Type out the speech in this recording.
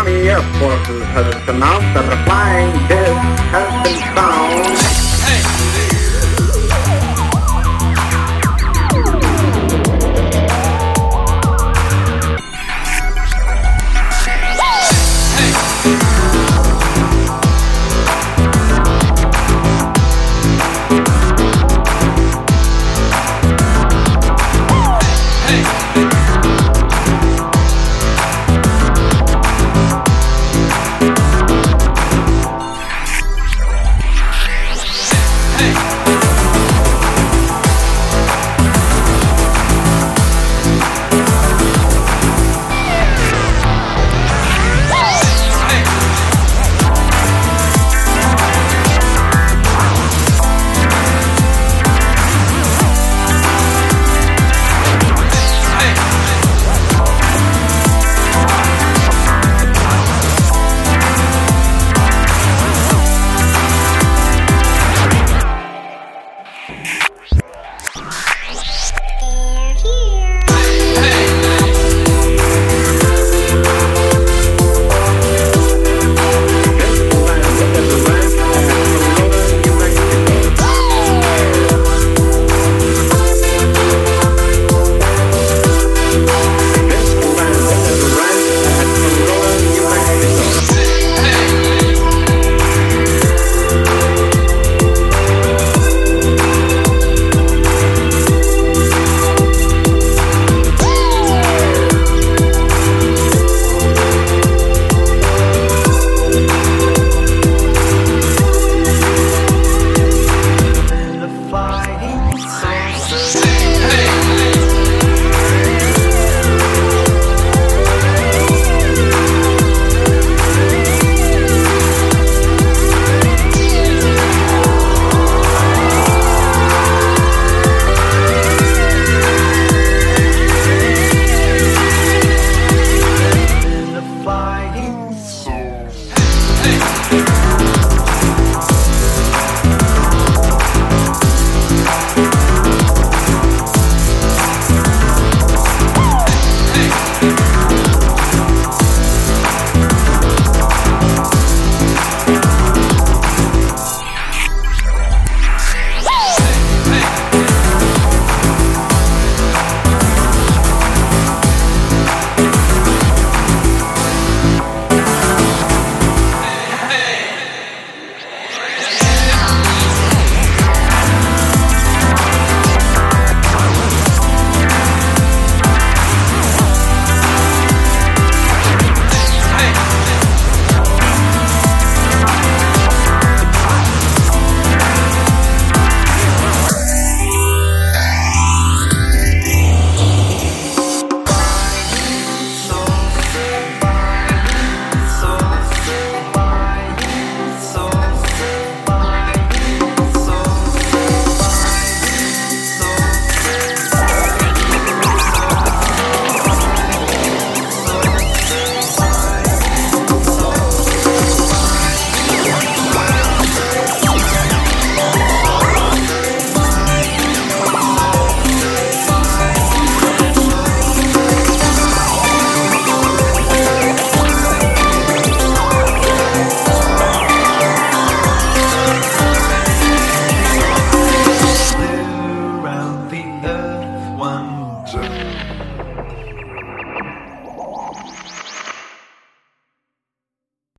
Army Air Forces has announced that the flying disc has been found. around the